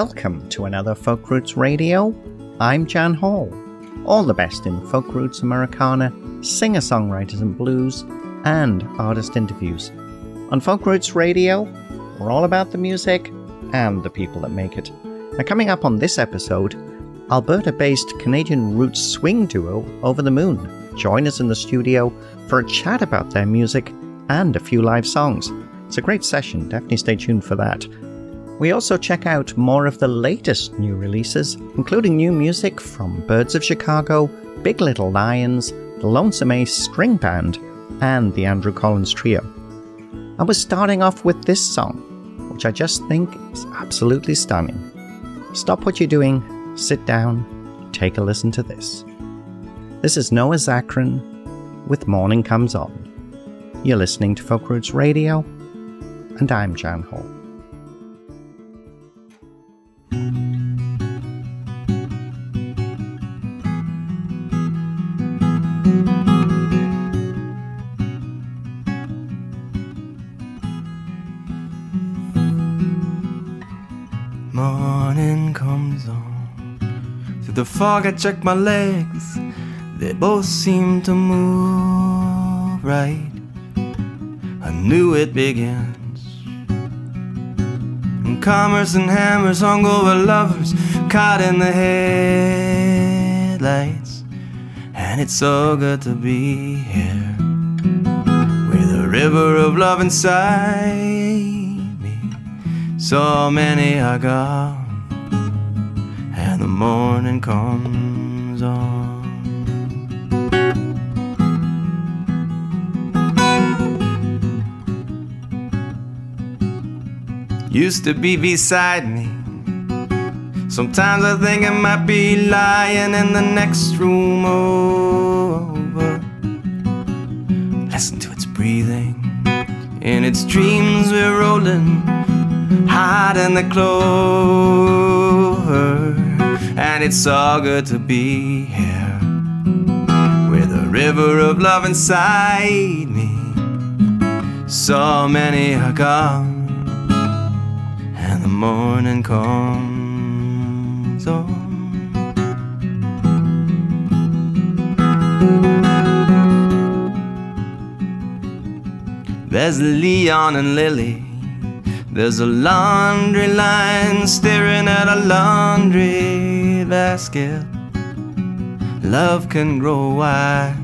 Welcome to another Folk Roots Radio. I'm Jan Hall. All the best in folk roots Americana, singer songwriters and blues, and artist interviews. On Folk Roots Radio, we're all about the music and the people that make it. Now, coming up on this episode, Alberta based Canadian roots swing duo Over the Moon join us in the studio for a chat about their music and a few live songs. It's a great session, definitely stay tuned for that. We also check out more of the latest new releases, including new music from Birds of Chicago, Big Little Lions, the Lonesome Ace String Band, and the Andrew Collins Trio. I was starting off with this song, which I just think is absolutely stunning. Stop what you're doing, sit down, take a listen to this. This is Noah Zacharin with Morning Comes On. You're listening to Folk Roots Radio, and I'm Jan Hall. The fog, I check my legs. They both seem to move right. I knew it begins. And commerce and hammers hung over lovers caught in the headlights. And it's so good to be here with a river of love inside me. So many are gone, morning comes on. used to be beside me. Sometimes I think I might be lying in the next room over. Listen to its breathing. In its dreams, we're rolling in the clover. And it's so good to be here with a river of love inside me. So many are gone and the morning comes on. There's Leon and Lily. There's a laundry line staring at a laundry basket. Love can grow wild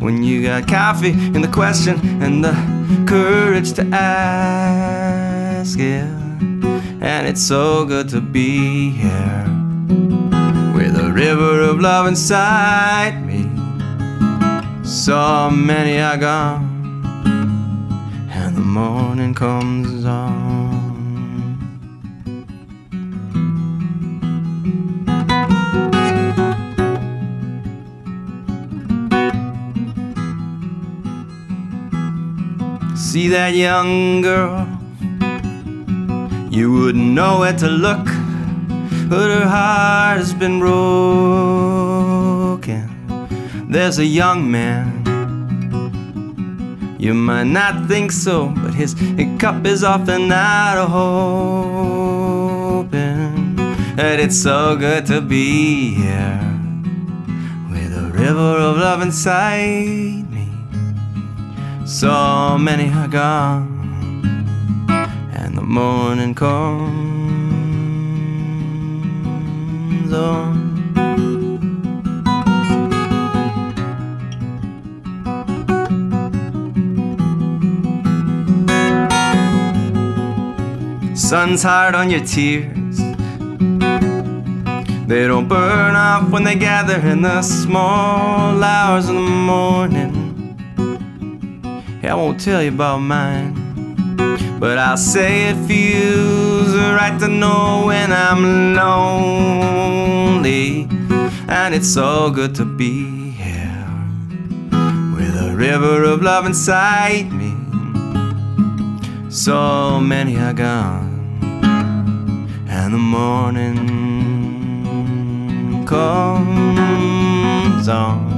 when you got coffee in the question and the courage to ask it and it's so good to be here with a river of love inside me. So many are gone, and the morning comes on. See that young girl you wouldn't know where to look, but her heart has been broken. There's a young man. You might not think so, but his cup is often not open. And it's so good to be here with a river of love inside. So many are gone and the morning comes on. Sun's hard on your tears. They don't burn off when they gather in the small hours of the morning. I won't tell you about mine. But I'll say it feels right to know when I'm lonely. And it's so good to be here with a river of love inside me. So many are gone, and the morning comes on.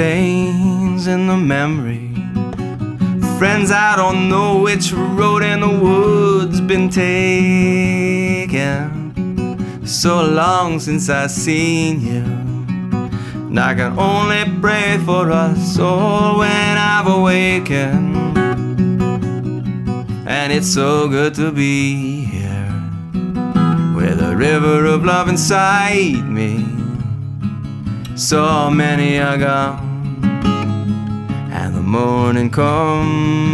Stains in the memory. Friends, I don't know which road in the woods been taken. So long since I seen you. And I can only pray for us all when I've awakened. And it's so good to be here with a river of love inside me. So many are gone, morning comes.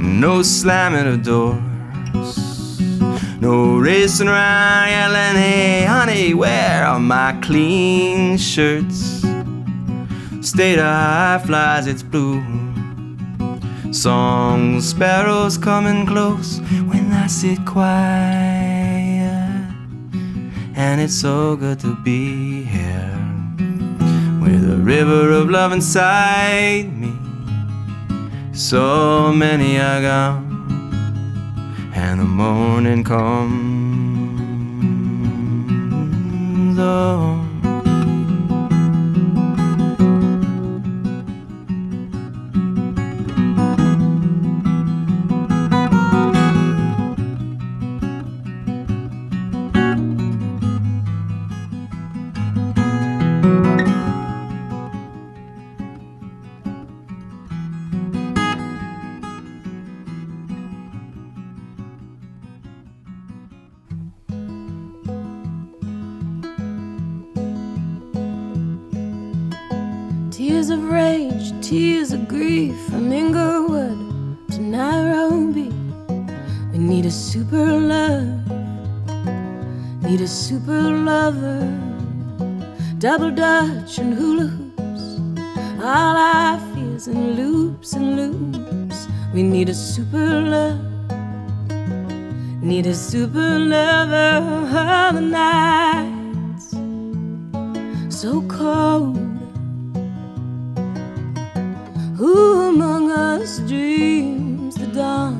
No slamming of doors, no racing around yelling, Hey, honey, where are my clean shirts? State of high flies its blue. Song sparrows coming close when I sit quiet. And it's so good to be here with a river of love inside me. So many are gone, and the morning comes on. Tears of rage, tears of grief from Inglewood to Nairobi. We need a super love, need a super lover. Double Dutch and hula hoops, all our fears in loops and loops. We need a super love, need a super lover. All the nights so cold. Dreams the dawn?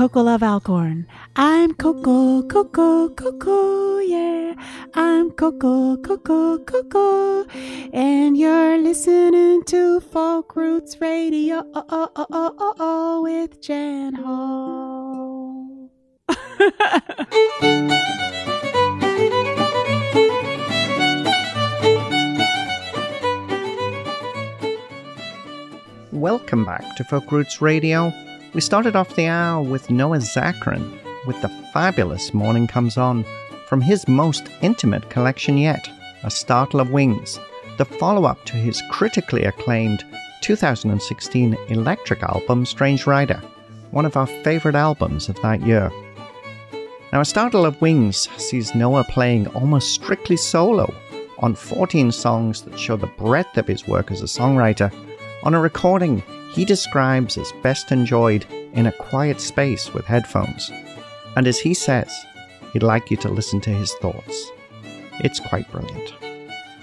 Coco Love Alcorn. I'm Coco, Coco, Coco, yeah. I'm Coco, Coco, Coco. And you're listening to Folk Roots Radio oh, oh, oh, oh, oh, oh, with Jan Hall. Welcome back to Folk Roots Radio. We started off the hour with Noah Zacharin with the fabulous Morning Comes On from his most intimate collection yet, A Startle of Wings, the follow up to his critically acclaimed 2016 electric album Strange Rider, one of our favourite albums of that year. Now, A Startle of Wings sees Noah playing almost strictly solo on 14 songs that show the breadth of his work as a songwriter on a recording he describes as best enjoyed in a quiet space with headphones. And as he says, he'd like you to listen to his thoughts. It's quite brilliant.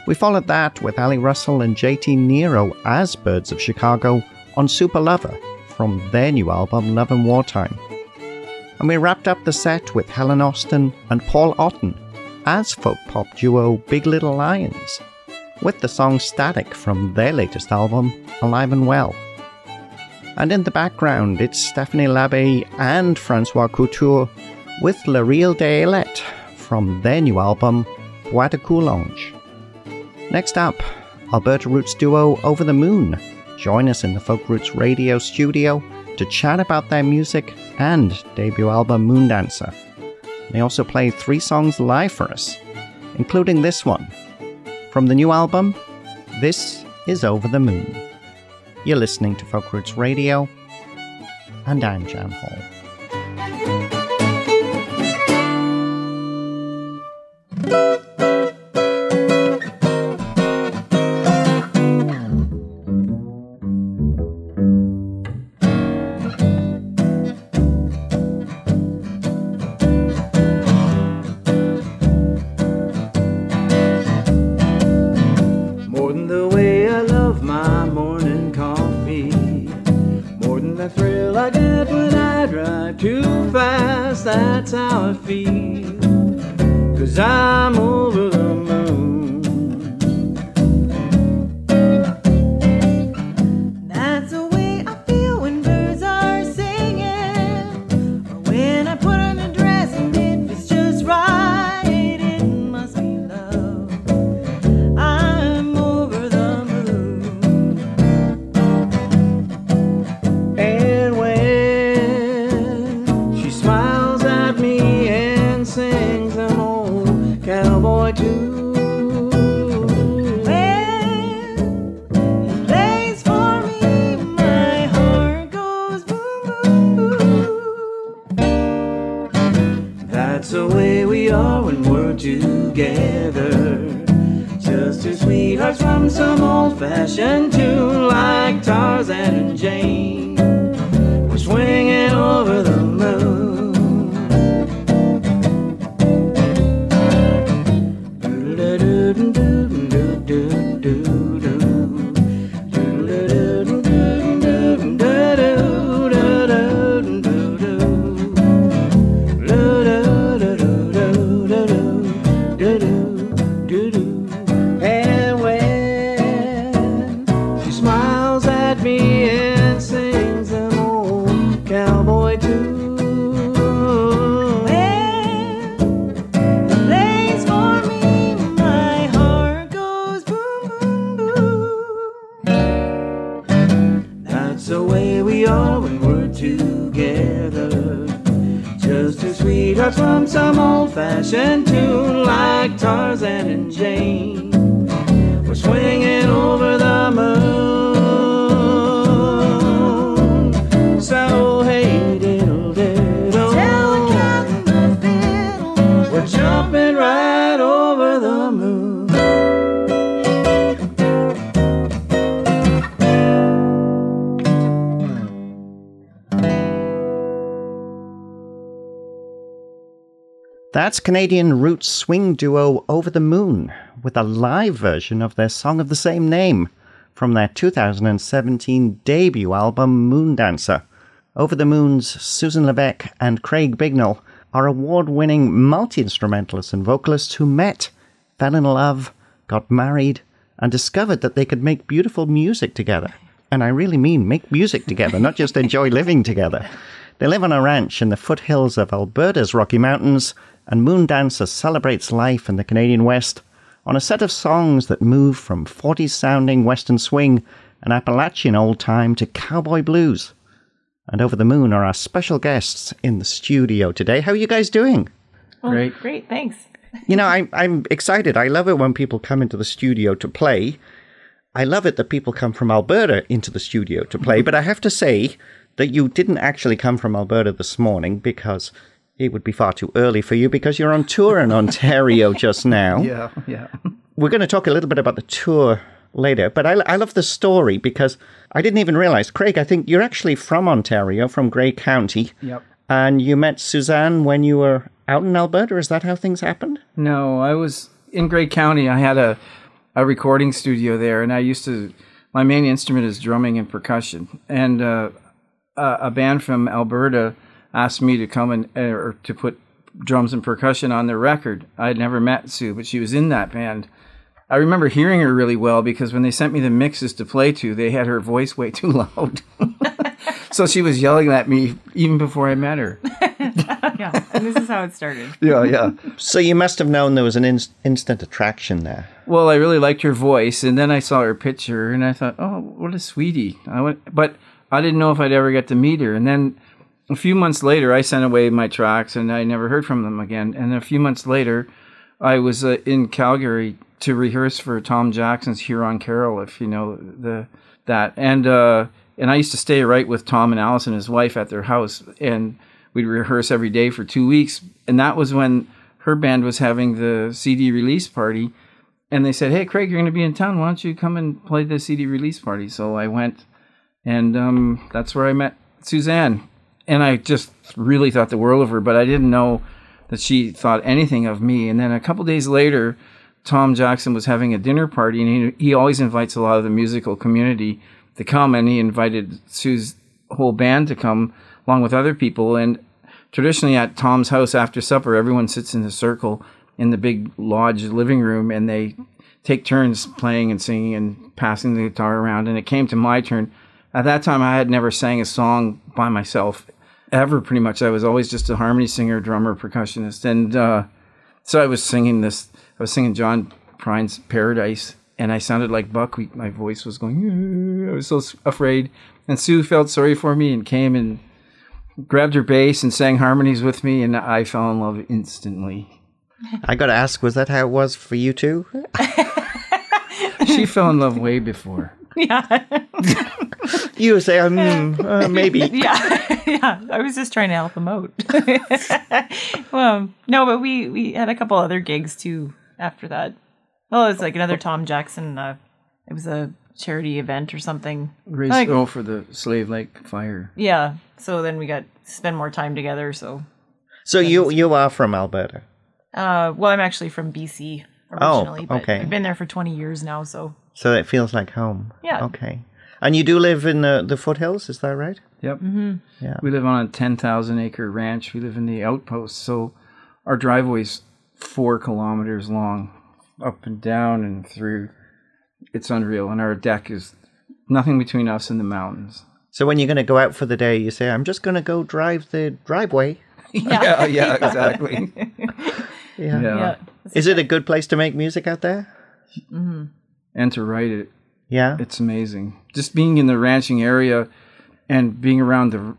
We followed that with Ali Russell and JT Nero as Birds of Chicago on Super Lover from their new album Love and Wartime. And we wrapped up the set with Helen Austin and Paul Otten as folk pop duo Big Little Lions with the song Static from their latest album, Alive and Well. And in the background, it's Stephanie Labbe and Francois Couture with La Real de from their new album, Bois de Coulanges. Next up, Alberta Roots duo Over the Moon join us in the Folk Roots radio studio to chat about their music and debut album Moondancer. They also play three songs live for us, including this one. From the new album, this is Over the Moon. You're listening to Folk Roots Radio, and I'm Jan Hall. From some old fashioned tune like Tarzan and Jane. That's Canadian roots swing duo Over the Moon with a live version of their song of the same name from their 2017 debut album Moondancer. Over the Moon's Susan Levesque and Craig Bignell are award winning multi instrumentalists and vocalists who met, fell in love, got married, and discovered that they could make beautiful music together. And I really mean make music together, not just enjoy living together. They live on a ranch in the foothills of Alberta's Rocky Mountains, and Moon Dancer celebrates life in the Canadian West on a set of songs that move from 40s sounding Western swing and Appalachian old time to cowboy blues. And Over the Moon are our special guests in the studio today. How are you guys doing? Oh, great. Great, thanks. You know, I'm, I'm excited. I love it when people come into the studio to play. I love it that people come from Alberta into the studio to play, but I have to say that you didn't actually come from Alberta this morning because it would be far too early for you because you're on tour in Ontario just now. Yeah, yeah. We're going to talk a little bit about the tour later, but I, I love the story because I didn't even realize, Craig, I think you're actually from Ontario, from Grey County, Yep. and you met Suzanne when you were out in Alberta. Is that how things happened? No, I was in Grey County. I had a a recording studio there, and I used to. My main instrument is drumming and percussion, and uh, a, a band from Alberta asked me to come and uh, or to put drums and percussion on their record. I had never met Sue, but she was in that band. I remember hearing her really well because when they sent me the mixes to play to, they had her voice way too loud. so she was yelling at me even before I met her. yeah, and this is how it started. Yeah, yeah. So you must have known there was an inst- instant attraction there. Well, I really liked her voice, and then I saw her picture, and I thought, "Oh, what a sweetie!" I went, but I didn't know if I'd ever get to meet her. And then a few months later, I sent away my tracks, and I never heard from them again. And a few months later, I was uh, in Calgary to rehearse for Tom Jackson's Huron Carol, if you know the that, and uh, and I used to stay right with Tom and Allison, his wife, at their house, and we'd rehearse every day for two weeks. And that was when her band was having the CD release party and they said, "Hey, Craig, you're going to be in town. Why don't you come and play the CD release party?" So I went, and um, that's where I met Suzanne. And I just really thought the world of her, but I didn't know that she thought anything of me. And then a couple days later, Tom Jackson was having a dinner party, and he, he always invites a lot of the musical community to come, and he invited Sue's whole band to come along with other people. And traditionally at Tom's house after supper, everyone sits in a circle in the big lodge living room and they take turns playing and singing and passing the guitar around. And it came to my turn. At that time, I had never sang a song by myself ever, pretty much. I was always just a harmony singer, drummer, percussionist. And uh, so I was singing this, I was singing John Prine's Paradise. And I sounded like buckwheat. My voice was going, I was so afraid. And Sue felt sorry for me and came and grabbed her bass and sang harmonies with me. And I fell in love instantly. I got to ask, was that how it was for you too? she fell in love way before. Yeah, You say, um, uh, maybe. yeah, yeah. I was just trying to help him out. well, no, but we we had a couple other gigs too after that. Well, it was like another Tom Jackson. Uh, it was a charity event or something. Raise Like- oh for the Slave Lake fire. Yeah. So then we got to spend more time together. So, So you you are from Alberta. uh, well, I'm actually from BC Oh, originally, but okay. I've been there for 20 years now. So So it feels like home. Yeah. Okay. And you do live in the, the foothills, is that right? Yep. Mm-hmm. Yeah. We live on a ten thousand acre ranch. We live in the outpost, so our driveway's four kilometers long, up and down and through. It's unreal, and our deck is nothing between us and the mountains. So when you're going to go out for the day, you say, I'm just going to go drive the driveway. Yeah, yeah, exactly. Yeah. Yeah. yeah, Is it a good place to make music out there? Mm-hmm. And to write it, Yeah. it's amazing. Just being in the ranching area and being around the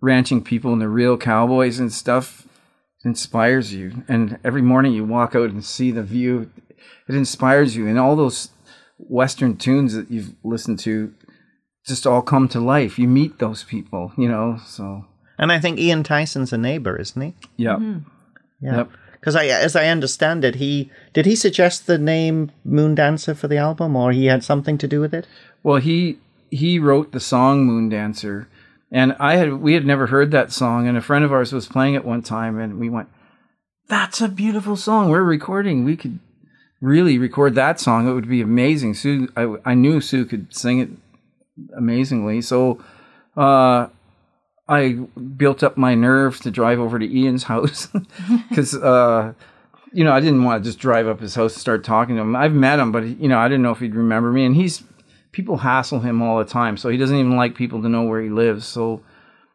ranching people and the real cowboys and stuff inspires you. And every morning you walk out and see the view, it inspires you. And all those Western tunes that you've listened to just all come to life. You meet those people, you know. So And I think Ian Tyson's a neighbor, isn't he? yeah, mm-hmm. Yeah. Yep. Because I, as I understand it, he did he suggest the name Moon Dancer for the album, or he had something to do with it? Well, he he wrote the song Moon Dancer, and I had we had never heard that song, and a friend of ours was playing it one time, and we went, "That's a beautiful song. We're recording. We could really record that song. It would be amazing." Sue, I, I knew Sue could sing it amazingly, so uh, I built up my nerve to drive over to Ian's house because. Uh, you know, I didn't want to just drive up his house and start talking to him. I've met him, but you know, I didn't know if he'd remember me. And he's people hassle him all the time, so he doesn't even like people to know where he lives. So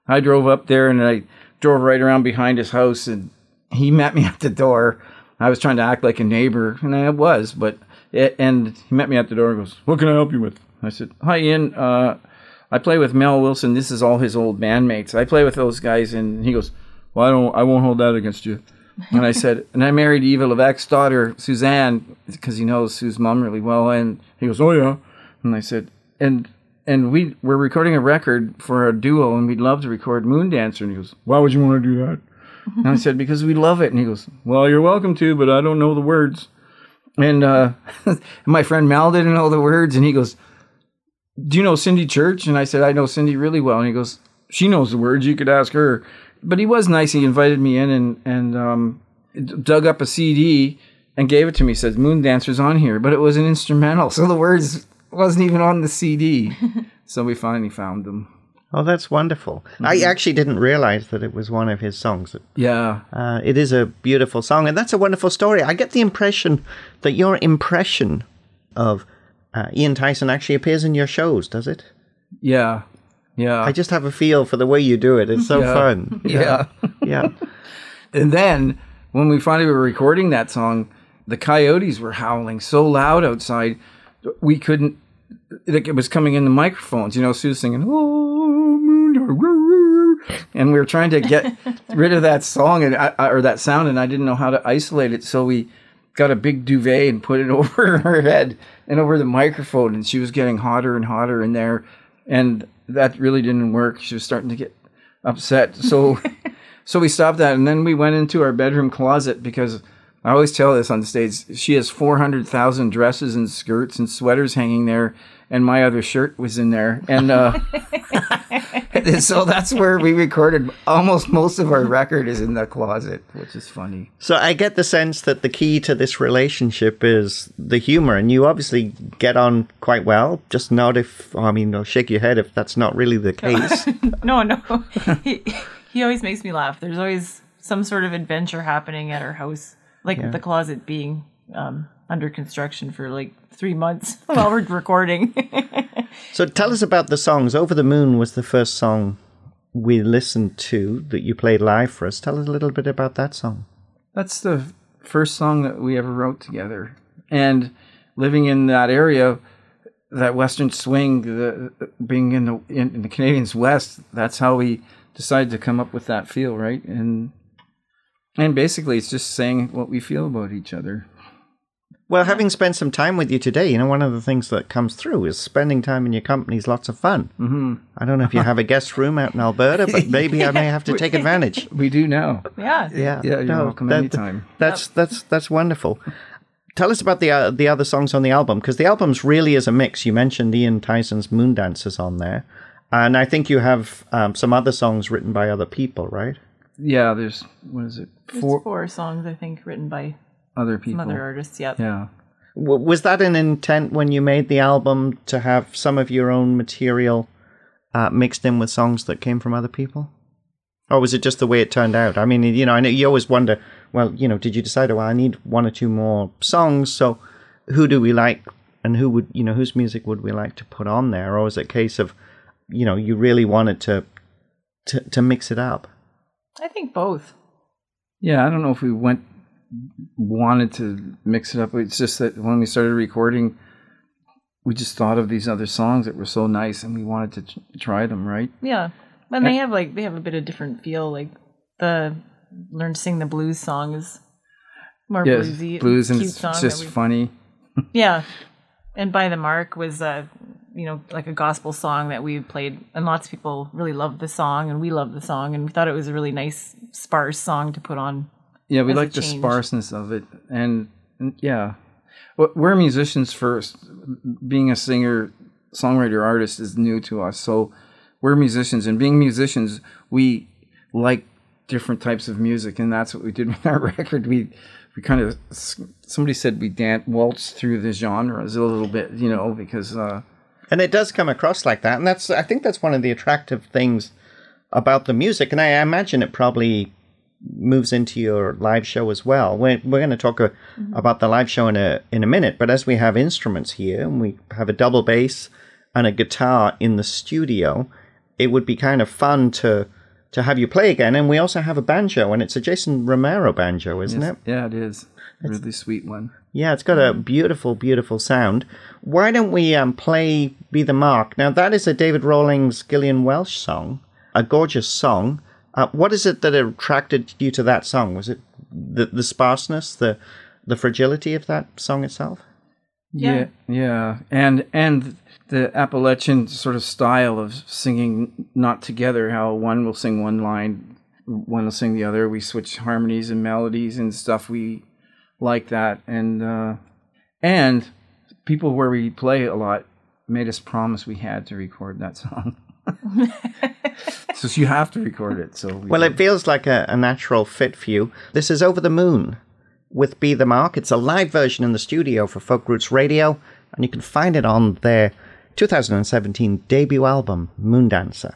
I drove up there and I drove right around behind his house, and he met me at the door. I was trying to act like a neighbor, and I was, but it, and he met me at the door and goes, "What can I help you with?" I said, "Hi, Ian. Uh, I play with Mel Wilson. This is all his old bandmates. I play with those guys." And he goes, "Well, I don't. I won't hold that against you." and I said, and I married Eva Levesque's daughter, Suzanne, because he knows Sue's mom really well. And he goes, oh yeah. And I said, and and we we're recording a record for a duo, and we'd love to record Moon Dancer. And he goes, why would you want to do that? and I said, because we love it. And he goes, well, you're welcome to, but I don't know the words. And uh, my friend Mal didn't know the words, and he goes, do you know Cindy Church? And I said, I know Cindy really well. And he goes, she knows the words. You could ask her. But he was nice. He invited me in and and um, dug up a CD and gave it to me. Says Moon Dancer's on here, but it was an instrumental, so the words wasn't even on the CD. so we finally found them. Oh, that's wonderful. I actually didn't realize that it was one of his songs. Yeah, Uh, it is a beautiful song, and that's a wonderful story. I get the impression that your impression of uh, Ian Tyson actually appears in your shows, does it? yeah, Yeah. I just have a feel for the way you do it. It's so Yeah. fun. yeah. Yeah. And then when we finally were recording that song, the coyotes were howling so loud outside, we couldn't. Like it was coming in the microphones. You know, Sue singing, "Oh, moon, roo, roo," and we were trying to get rid of that song and I, I- or that sound, and I didn't know how to isolate it. So we got a big duvet and put it over her head and over the microphone, and she was getting hotter and hotter in there, and that really didn't work. She was starting to get upset. So. So we stopped that, and then we went into our bedroom closet because I always tell this on the stage. She has four hundred thousand dresses and skirts and sweaters hanging there, and my other shirt was in there, and uh, so that's where we recorded almost most of our record is in the closet, which is funny. So I get the sense that the key to this relationship is the humor, and you obviously get on quite well. Just not if I mean, I'll shake your head if that's not really the case. No, no. he, he always makes me laugh. There's always some sort of adventure happening at our house, like the closet being um, under construction for like three months while we're recording. so tell us about the songs. Over the Moon was the first song we listened to that you played live for us. Tell us a little bit about that song. That's the first song that we ever wrote together, and living in that area. That Western swing, the, being in the in, in the Canadians West, that's how we decided to come up with that feel, right? And and basically, it's just saying what we feel about each other. Well, having spent some time with you today, you know, one of the things that comes through is spending time in your company is lots of fun. Mm-hmm. I don't know if you have a guest room out in Alberta, but maybe I may have to take advantage. We do now. yeah. Yeah, Yeah, you're welcome anytime. That's that's that's wonderful. Tell us about the uh, the other songs on the album because the album's really is a mix. You mentioned Ian Tyson's Moon Dancers on there, and I think you have um, some other songs written by other people, right? Yeah, there's what is it? There's Four four songs, I think, written by other some people. other artists. Yep. Yeah. W- was that an intent when you made the album to have some of your own material uh, mixed in with songs that came from other people? Or was it just the way it turned out? I mean, you know, I know you always wonder, well, you know, did you decide, well, I need one or two more songs, so who do we like and who would, you know, whose music would we like to put on there? Or was it a case of, you know, you really wanted to to, to mix it up? I think both. Yeah, I don't know if we went wanted to mix it up. It's just that when we started recording, we just thought of these other songs that were so nice, and we wanted to try them. Right? Yeah. And they have like they have a bit of different feel. Like the learn to sing the blues song is more Yes, bluesy, blues, and cute it's just we- funny. Yeah. And by the mark was a you know, like a gospel song that we played and lots of people really loved the song and we loved the song and we thought it was a really nice sparse song to put on. Yeah, we like the change. sparseness of it, and, and yeah, we're musicians first. Being a singer, songwriter, artist is new to us, so we're musicians, and being musicians, we like different types of music, and that's what we did with our record. We we kind of somebody said we dan waltz through the genres a little bit, you know, because uh, And it does come across like that, and that's I think that's one of the attractive things about the music, and I imagine it probably moves into your live show as well. We're, we're going to talk uh about the live show in a in a minute, but as we have instruments here, and we have a double bass and a guitar in the studio, it would be kind of fun to to have you play again. And we also have a banjo, and it's a Jason Romero banjo, isn't it? yeah, it is a really sweet one. Yeah, it's got a beautiful, beautiful sound. Why don't we um, play By the Mark? Now, that is a David Rawlings Gillian Welch song, a gorgeous song. Uh, what is it that attracted you to that song? Was it the, the sparseness, the, the fragility of that song itself? Yeah, yeah, and and the Appalachian sort of style of singing not together. How one will sing one line, one will sing the other. We switch harmonies and melodies and stuff. We like that, and uh, and people where we play a lot made us promise we had to record that song. so you have to record it. So we Well, did. it feels like a, a natural fit for you. This is Over the Moon with By the Mark. It's a live version in the studio for Folk Roots Radio, and you can find it on their 2017 debut album, Moondancer.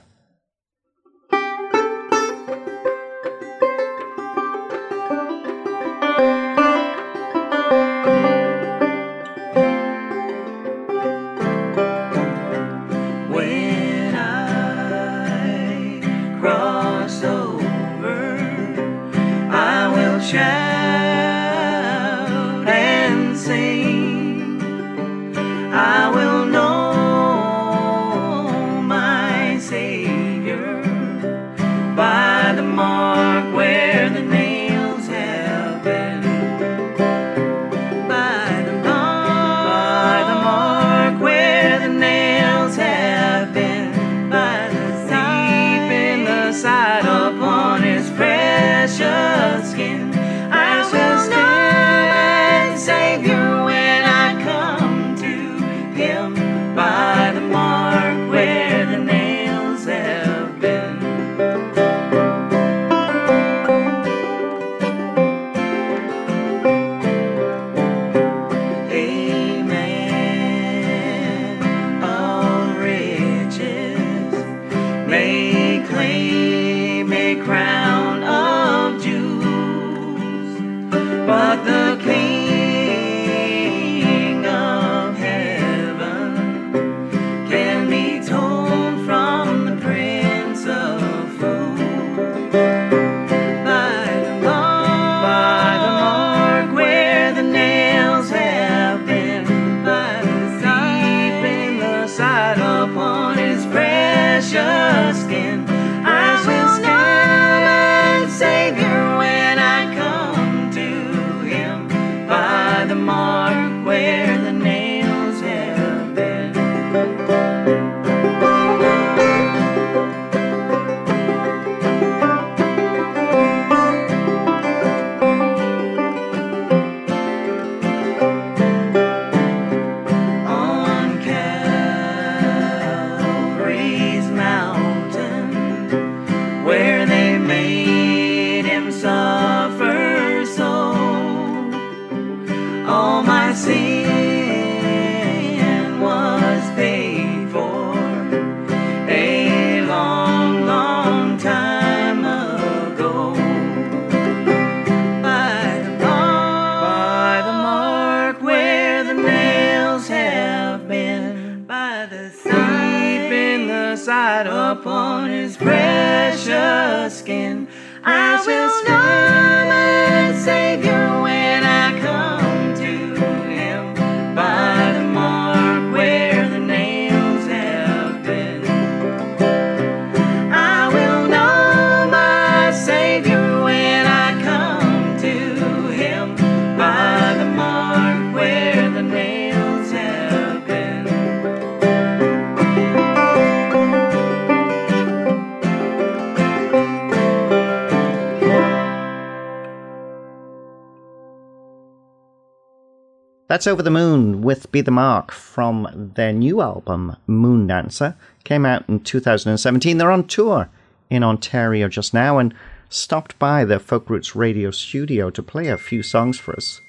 Over the Moon with By the Mark from their new album, Moon Dancer. Came out in 2017. They're on tour in Ontario just now and stopped by the Folk Roots radio studio to play a few songs for us.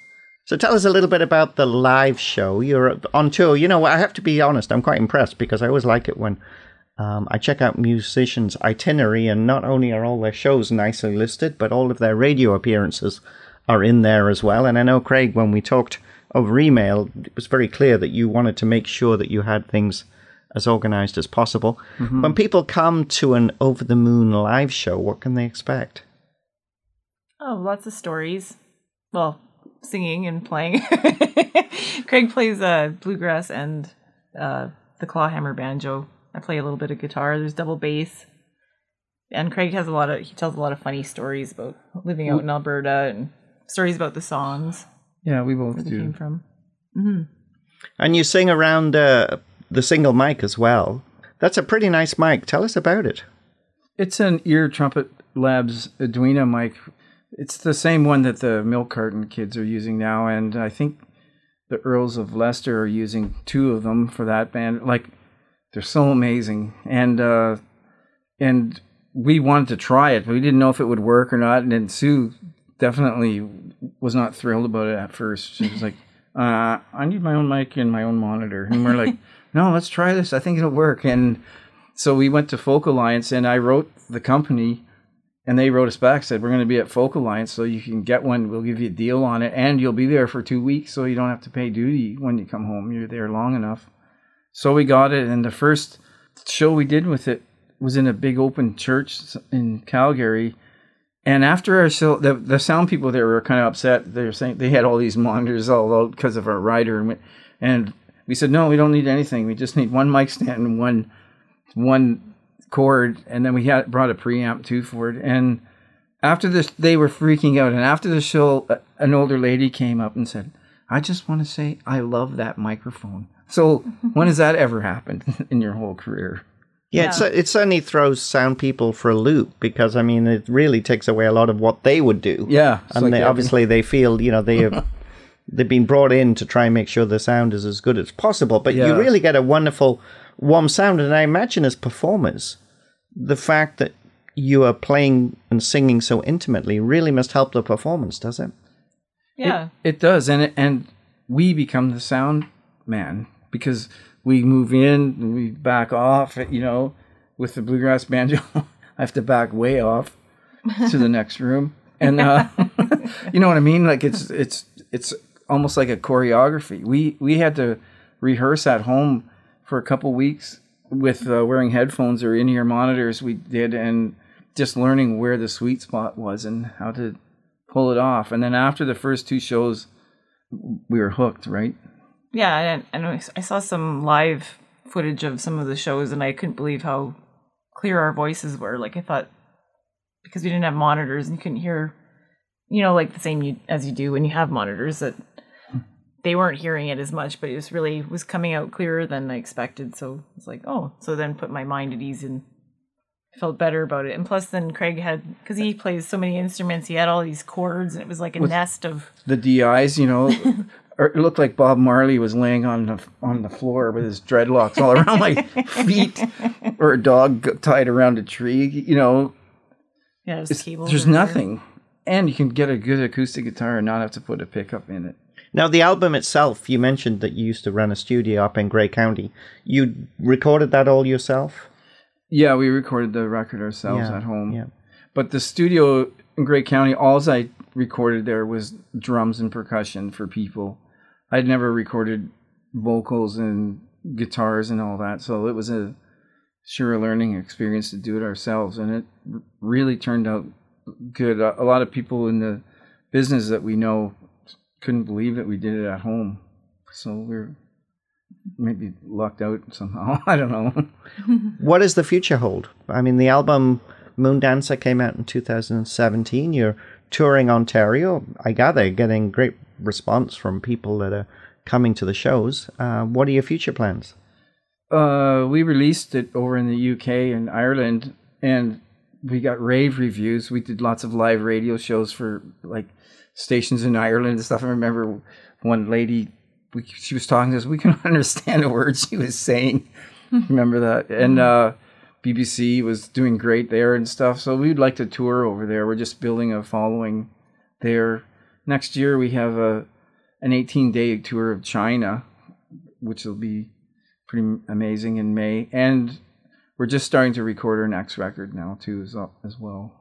So tell us a little bit about the live show. You're on tour. You know, I have to be honest, I'm quite impressed because I always like it when um, I check out musicians' itinerary, and not only are all their shows nicely listed, but all of their radio appearances are in there as well. And I know, Craig, when we talked over email, it was very clear that you wanted to make sure that you had things as organized as possible. When people come to an Over the Moon live show, what can they expect? Oh, lots of stories. Well, singing and playing. Craig plays uh, bluegrass and uh, the clawhammer banjo. I play a little bit of guitar. There's double bass. And Craig has a lot of, he tells a lot of funny stories about living out in Alberta and stories about the songs Yeah, we both where they came do. from. And you sing around uh, the single mic as well. That's a pretty nice mic. Tell us about it. It's an Ear Trumpet Labs Edwina mic. It's the same one that the milk carton kids are using now, and I think the Earls of Leicester are using two of them for that band. Like they're so amazing, and uh, and we wanted to try it, but we didn't know if it would work or not. And then Sue definitely was not thrilled about it at first. She was like, uh, "I need my own mic and my own monitor," and we're like, "No, let's try this. I think it'll work." And so we went to Folk Alliance, and I wrote the company, and they wrote us back said we're going to be at Folk Alliance, so you can get one. We'll give you a deal on it, and you'll be there for two weeks, so you don't have to pay duty when you come home. You're there long enough. So we got it, and the first show we did with it was in a big open church in Calgary. And after our show, the, the sound people there were kind of upset. They were saying they had all these monitors all out because of our rider, and we, and we said no, we don't need anything. We just need one mic stand and one one cord, and then we had brought a preamp too for it. And after this, they were freaking out. And after the show, an older lady came up and said, "I just want to say I love that microphone." So when has that ever happened in your whole career? Yeah, It's, it certainly throws sound people for a loop because I mean it really takes away a lot of what they would do. Yeah, and like they, obviously they feel you know they have they've been brought in to try and make sure the sound is as good as possible. But you really get a wonderful warm sound, and I imagine as performers, the fact that you are playing and singing so intimately really must help the performance, does it? Yeah. It does, and it, and we become the sound man because we move in we back off, you know, with the bluegrass banjo, I have to back way off to the next room, and uh, you know what I mean. Like it's it's it's almost like a choreography. We we had to rehearse at home for a couple weeks with uh, wearing headphones or in ear monitors. We did and just learning where the sweet spot was and how to pull it off. And then after the first two shows, we were hooked. Right? Yeah, and, and I I saw some live footage of some of the shows, and I couldn't believe how clear our voices were. Like I thought, because we didn't have monitors and you couldn't hear, you know, like the same you, as you do when you have monitors. That they weren't hearing it as much, but it was really was coming out clearer than I expected. So it's like, oh, so then put my mind at ease and felt better about it. And plus, then Craig had because he plays so many instruments, he had all these chords, and it was like a nest of The DIs, you know. or It looked like Bob Marley was laying on the on the floor with his dreadlocks all around my feet, or a dog tied around a tree. You know, yeah, there's It's- there's everywhere. nothing, and you can get a good acoustic guitar and not have to put a pickup in it. Now, the album itself, you mentioned that you used to run a studio up in Grey County. You recorded that all yourself? Yeah, we recorded the record ourselves Yeah, at home. yeah. But the studio in Grey County, all I recorded there was drums and percussion for people. I'd never recorded vocals and guitars and all that, so it was a sure learning experience to do it ourselves, and it really turned out good. A a lot of people in the business that we know couldn't believe that we did it at home, so we're maybe lucked out somehow. I don't know. What does the future hold? I mean, the album Moon Dancer came out in 2017. You're touring Ontario. I gather getting great response from people that are coming to the shows. Uh, what are your future plans? Uh, we released it over in the UK and Ireland, and we got rave reviews. We did lots of live radio shows for like stations in Ireland and stuff. I remember one lady, we, she was talking to us. We couldn't understand a word she was saying. remember that? And uh, BBC was doing great there and stuff. So we'd like to tour over there. We're just building a following there. Next year we have a an 18 day tour of China, which will be pretty amazing in May, and we're just starting to record our next record now too, as, as well.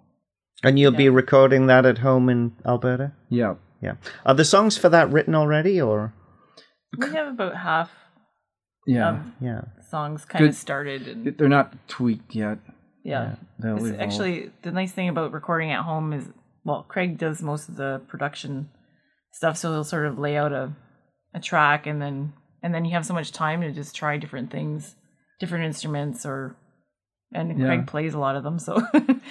And you'll be recording that at home in Alberta? Yeah, Yeah. Are the songs for that written already, or? We have about half yeah. Yeah. songs kind Good. of started, and They're not tweaked yet. yeah. They'll It's evolve. actually, the nice thing about recording at home is, well, Craig does most of the production stuff, so he'll sort of lay out a, a track, and then and then you have so much time to just try different things, different instruments, or and Yeah. Craig plays a lot of them, so it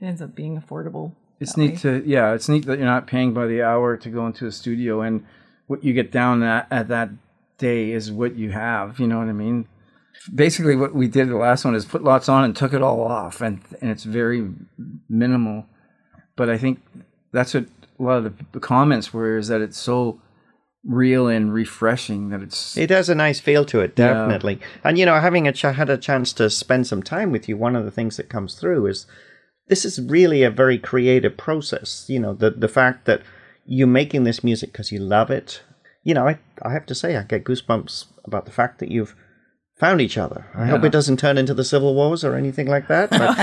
ends up being affordable. It's neat way. to yeah, it's neat that you're not paying by the hour to go into a studio, and what you get down at, at that day is what you have. You know what I mean? Basically, what we did the last one is put lots on and took it all off, and and it's very minimal. But I think that's what a lot of the, comments were is that it's so real and refreshing that it's It has a nice feel to it, Yeah. definitely. And you know, having a ch- had a chance to spend some time with you, one of the things that comes through is this is really a very creative process. You know, the the fact that you're making this music because you love it. You know, I I have to say, I get goosebumps about the fact that you've found each other. I hope it doesn't turn into the civil wars or anything like that. But,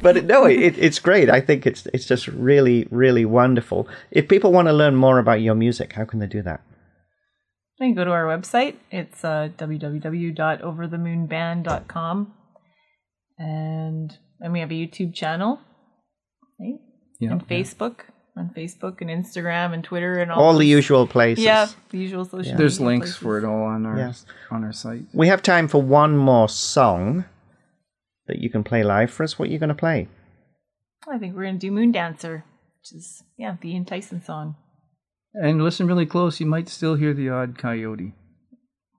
but no, it, it's great. I think it's it's just really really wonderful. If people want to learn more about your music, how can they do that? They can go to our website. It's uh, www.overthemoonband.com. And and we have a YouTube channel. Right? yeah, and Facebook. On Facebook and Instagram and Twitter and all, All the usual places. Yeah, the usual social There's media links places. for it all on our Yes. on our site. We have time for one more song that you can play live for us. What are you going to play? I think we're gonna do Moon Dancer, which is yeah, the Ian Tyson song. And listen really close. You might still hear the odd coyote.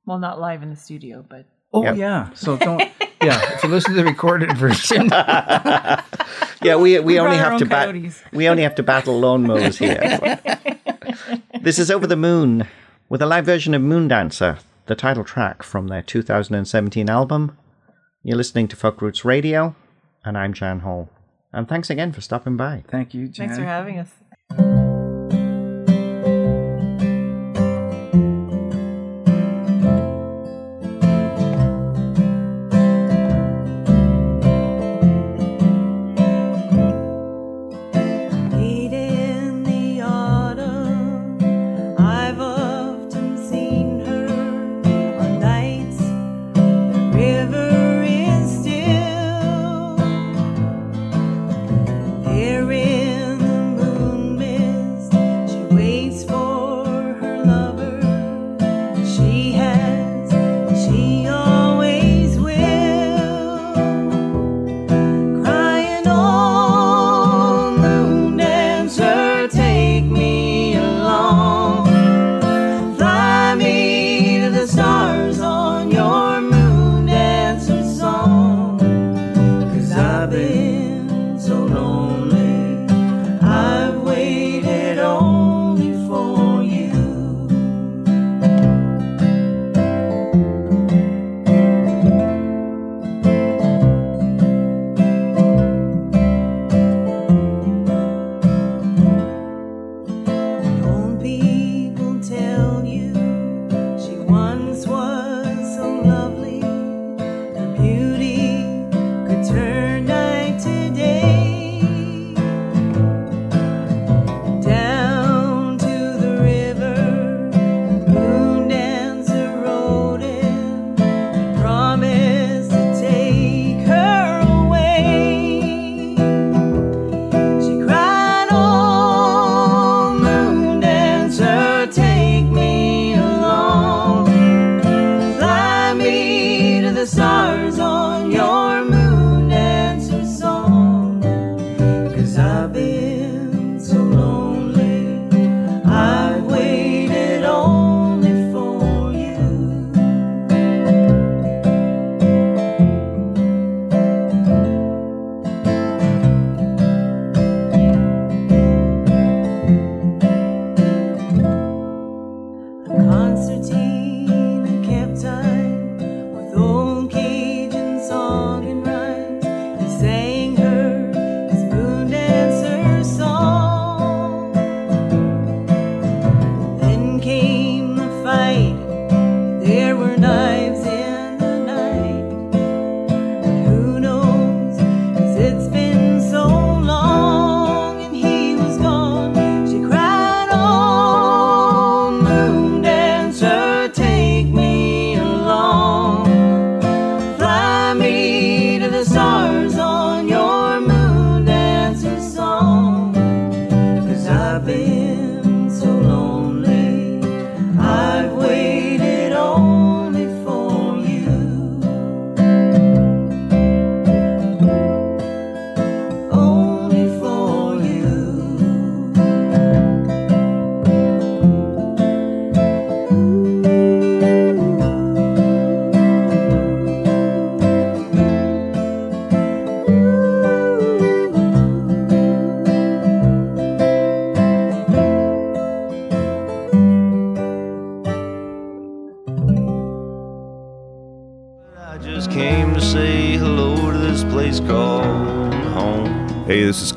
Well, not live in the studio, but Oh Yep. yeah. So don't. yeah. If you listen to the recorded version, Yeah, we we, only have to bat- we only have to battle lawnmowers here. this is Over the Moon with a live version of Moon Dancer, the title track from their 2017 album. You're listening to Folk Roots Radio, and I'm Jan Hall. And thanks again for stopping by. thank you, Jan. thanks for having us.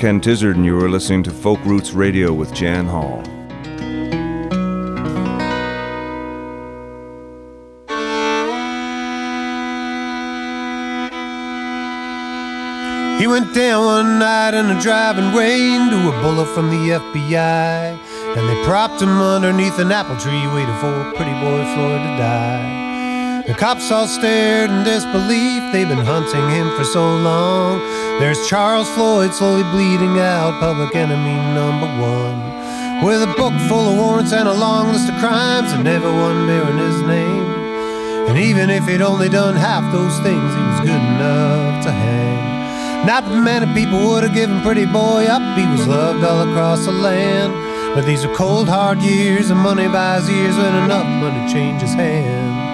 Ken Tizzard, and you are listening to Folk Roots Radio with Jan Hall. He went down one night in a driving rain to a bullet from the FBI. And they propped him underneath an apple tree, waiting for pretty boy Floyd to die. The cops all stared in disbelief, they've been hunting him for so long. There's Charles Floyd slowly bleeding out, public enemy number one. With a book full of warrants and a long list of crimes, and everyone bearing his name. And even if he'd only done half those things, he was good enough to hang. Not many people would have given Pretty Boy up. He was loved all across the land. But these are cold, hard years, and money buys years when enough money changes hands.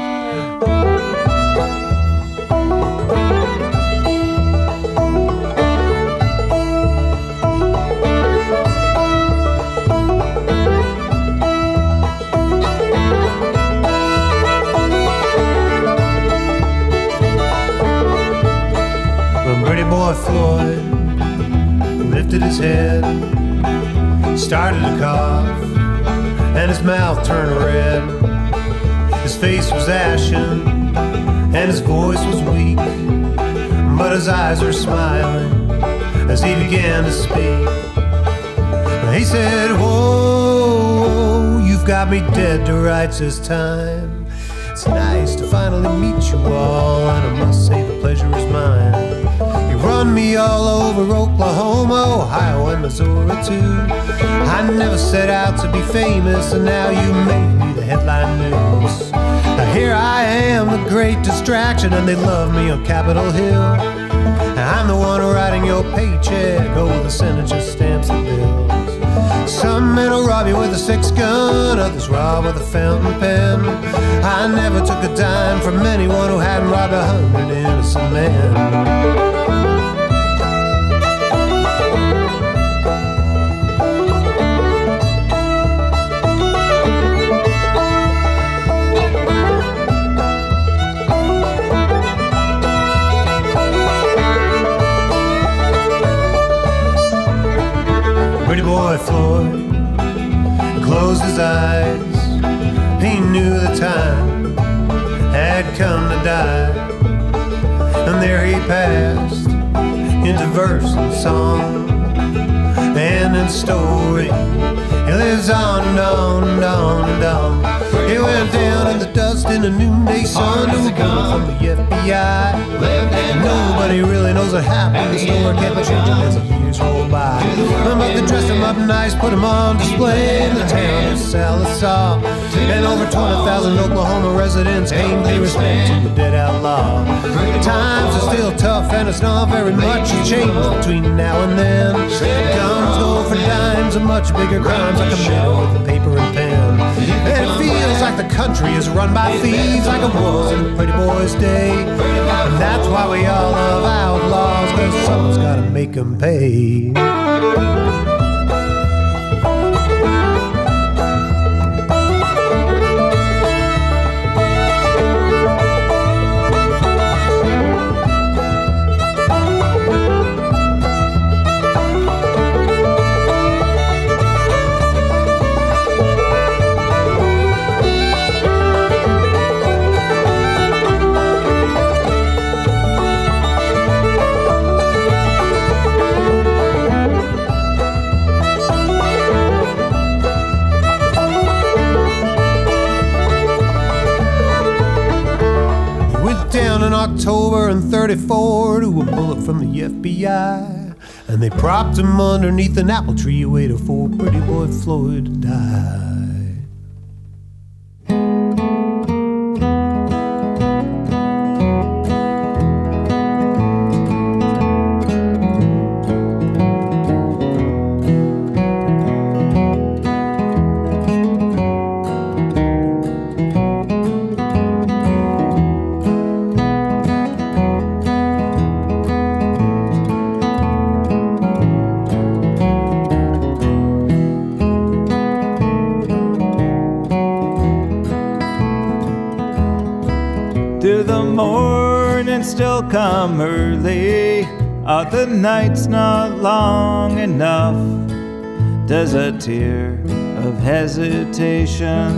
Boy Floyd lifted his head, started to cough, and his mouth turned red. His face was ashen, and his voice was weak, but his eyes were smiling as he began to speak. He said, Whoa, you've got me dead to rights this time. It's nice to finally meet you all, and I must say the pleasure is mine. Run me all over Oklahoma, Ohio, and Missouri too. I never set out to be famous, and now you made me the headline news. Now here I am, the great distraction, and they love me on Capitol Hill. I'm the one writing your paycheck, oh, the Senate just stamps the bills. Some men will rob you with a six gun, others rob with a fountain pen. I never took a dime from anyone who hadn't robbed a hundred innocent men. Story. He lives on on on on. He went down in the dust in the noonday sun gun from the FBI. Nobody really knows what happened. The story kept changing years roll by. But they dressed him up nice, put him on display in the town of Sallisaw. And over 20,000 Oklahoma residents came to respect to the dead outlaw. Times are still tough and it's not very much has changed between now and then. Guns go for dimes and much bigger crimes like a man with a paper and pen. And it feels like the country is run by thieves like it was in Pretty Boys' day. That's why we all love outlaws, cause someone's gotta make them pay. In October in 34 to a bullet from the FBI. And they propped him underneath an apple tree, waiting for pretty boy Floyd to die. The nights not long enough? Does a tear of hesitation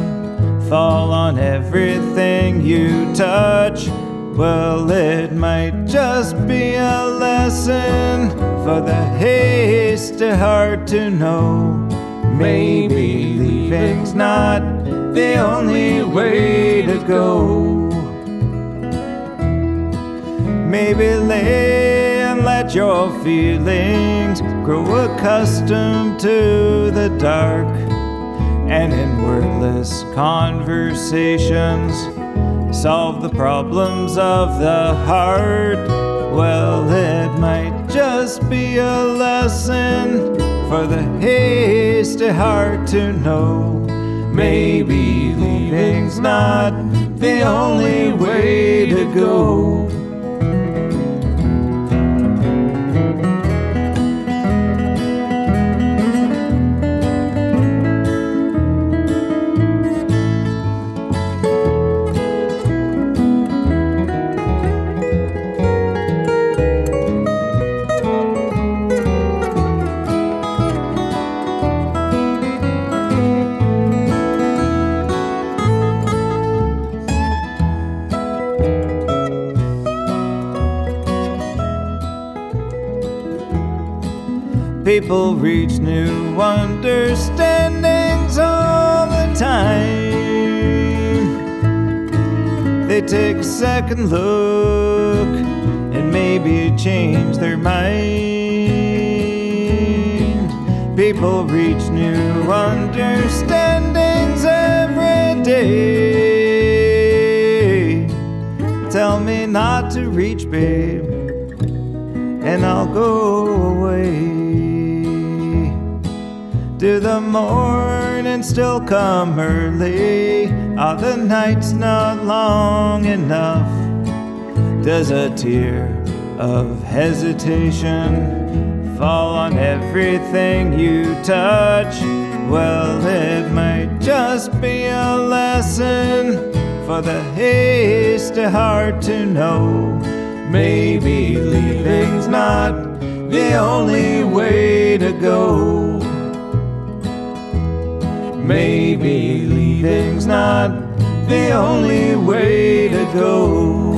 fall on everything you touch? Well, it might just be a lesson for the hasty heart to know. Maybe leaving's not the only way to go. Maybe lay your feelings grow accustomed to the dark. And in wordless conversations, solve the problems of the heart. Well, it might just be a lesson for the hasty heart to know. Maybe leaving's not the only way to go. People reach new understandings all the time. They take a second look and maybe change their mind. People reach new understandings every day. Tell me not to reach, babe, and I'll go Do the morning still come early? Are the nights not long enough? Does a tear of hesitation fall on everything you touch? Well, it might just be a lesson for the hasty heart to know. Maybe leaving's not the only way to go. Maybe leaving's not the only way to go.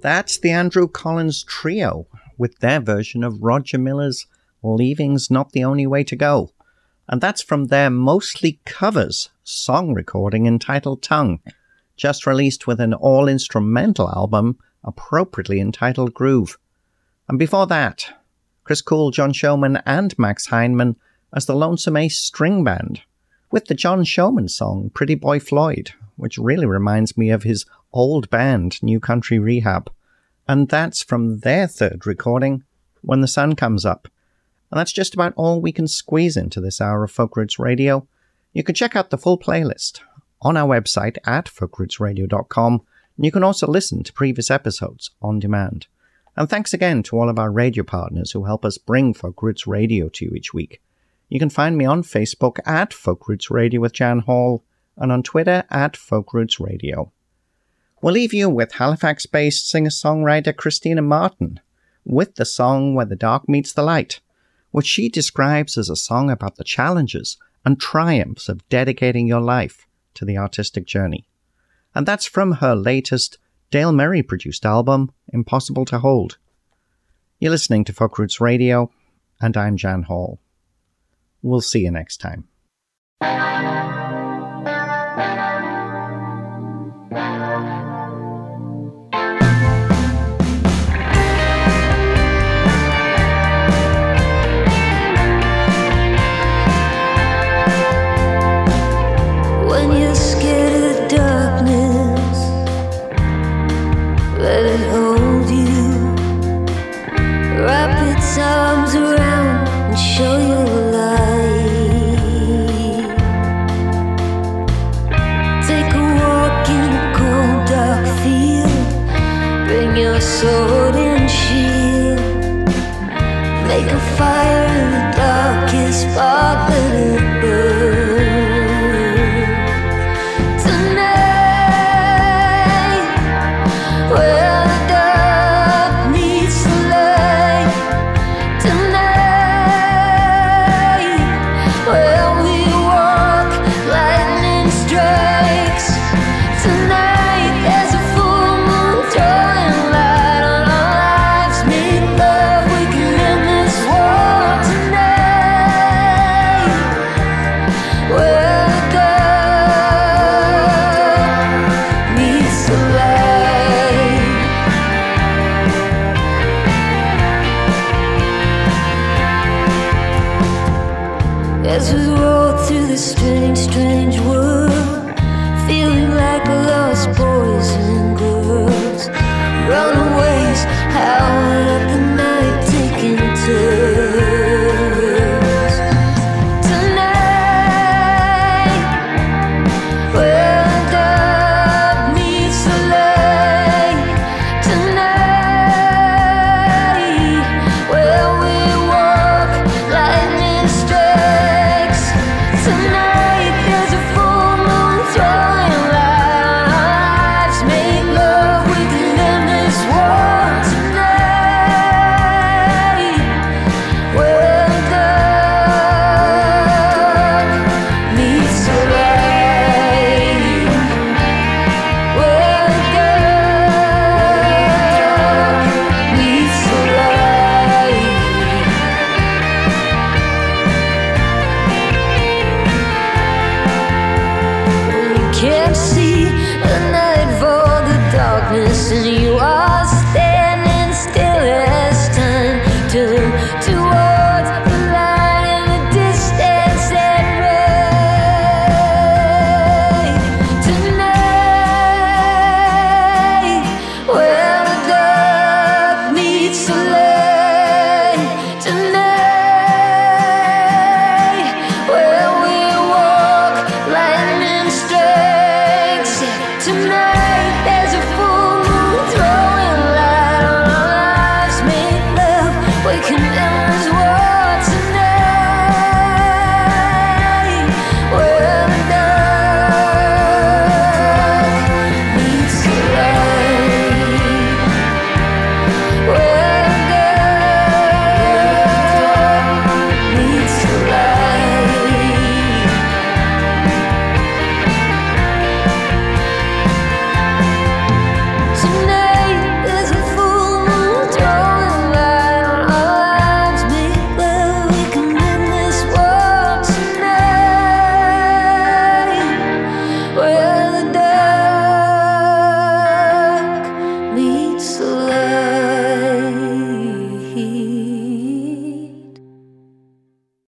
That's the Andrew Collins Trio with their version of Roger Miller's Leaving's Not the Only Way to Go. And that's from their mostly covers song recording entitled Tongue, just released with an all instrumental album appropriately entitled Groove. And before that, Chris Coole, John Showman, and Max Heineman as the Lonesome Ace String Band, with the John Showman song Pretty Boy Floyd, which really reminds me of his old band, New Country Rehab. And that's from their third recording, When the Sun Comes Up. And that's just about all we can squeeze into this hour of Folk Roots Radio. You can check out the full playlist on our website at folkrootsradio.com, and you can also listen to previous episodes on demand. And thanks again to all of our radio partners who help us bring Folk Roots Radio to you each week. You can find me on Facebook at Folk Roots Radio with Jan Hall and on Twitter at Folk Roots Radio. We'll leave you with Halifax based singer songwriter Christina Martin with the song Where the Dark Meets the Light, which she describes as a song about the challenges and triumphs of dedicating your life to the artistic journey. And that's from her latest Dale Murray produced album, Impossible to Hold. You're listening to Folk Roots Radio, and I'm Jan Hall. We'll see you next time.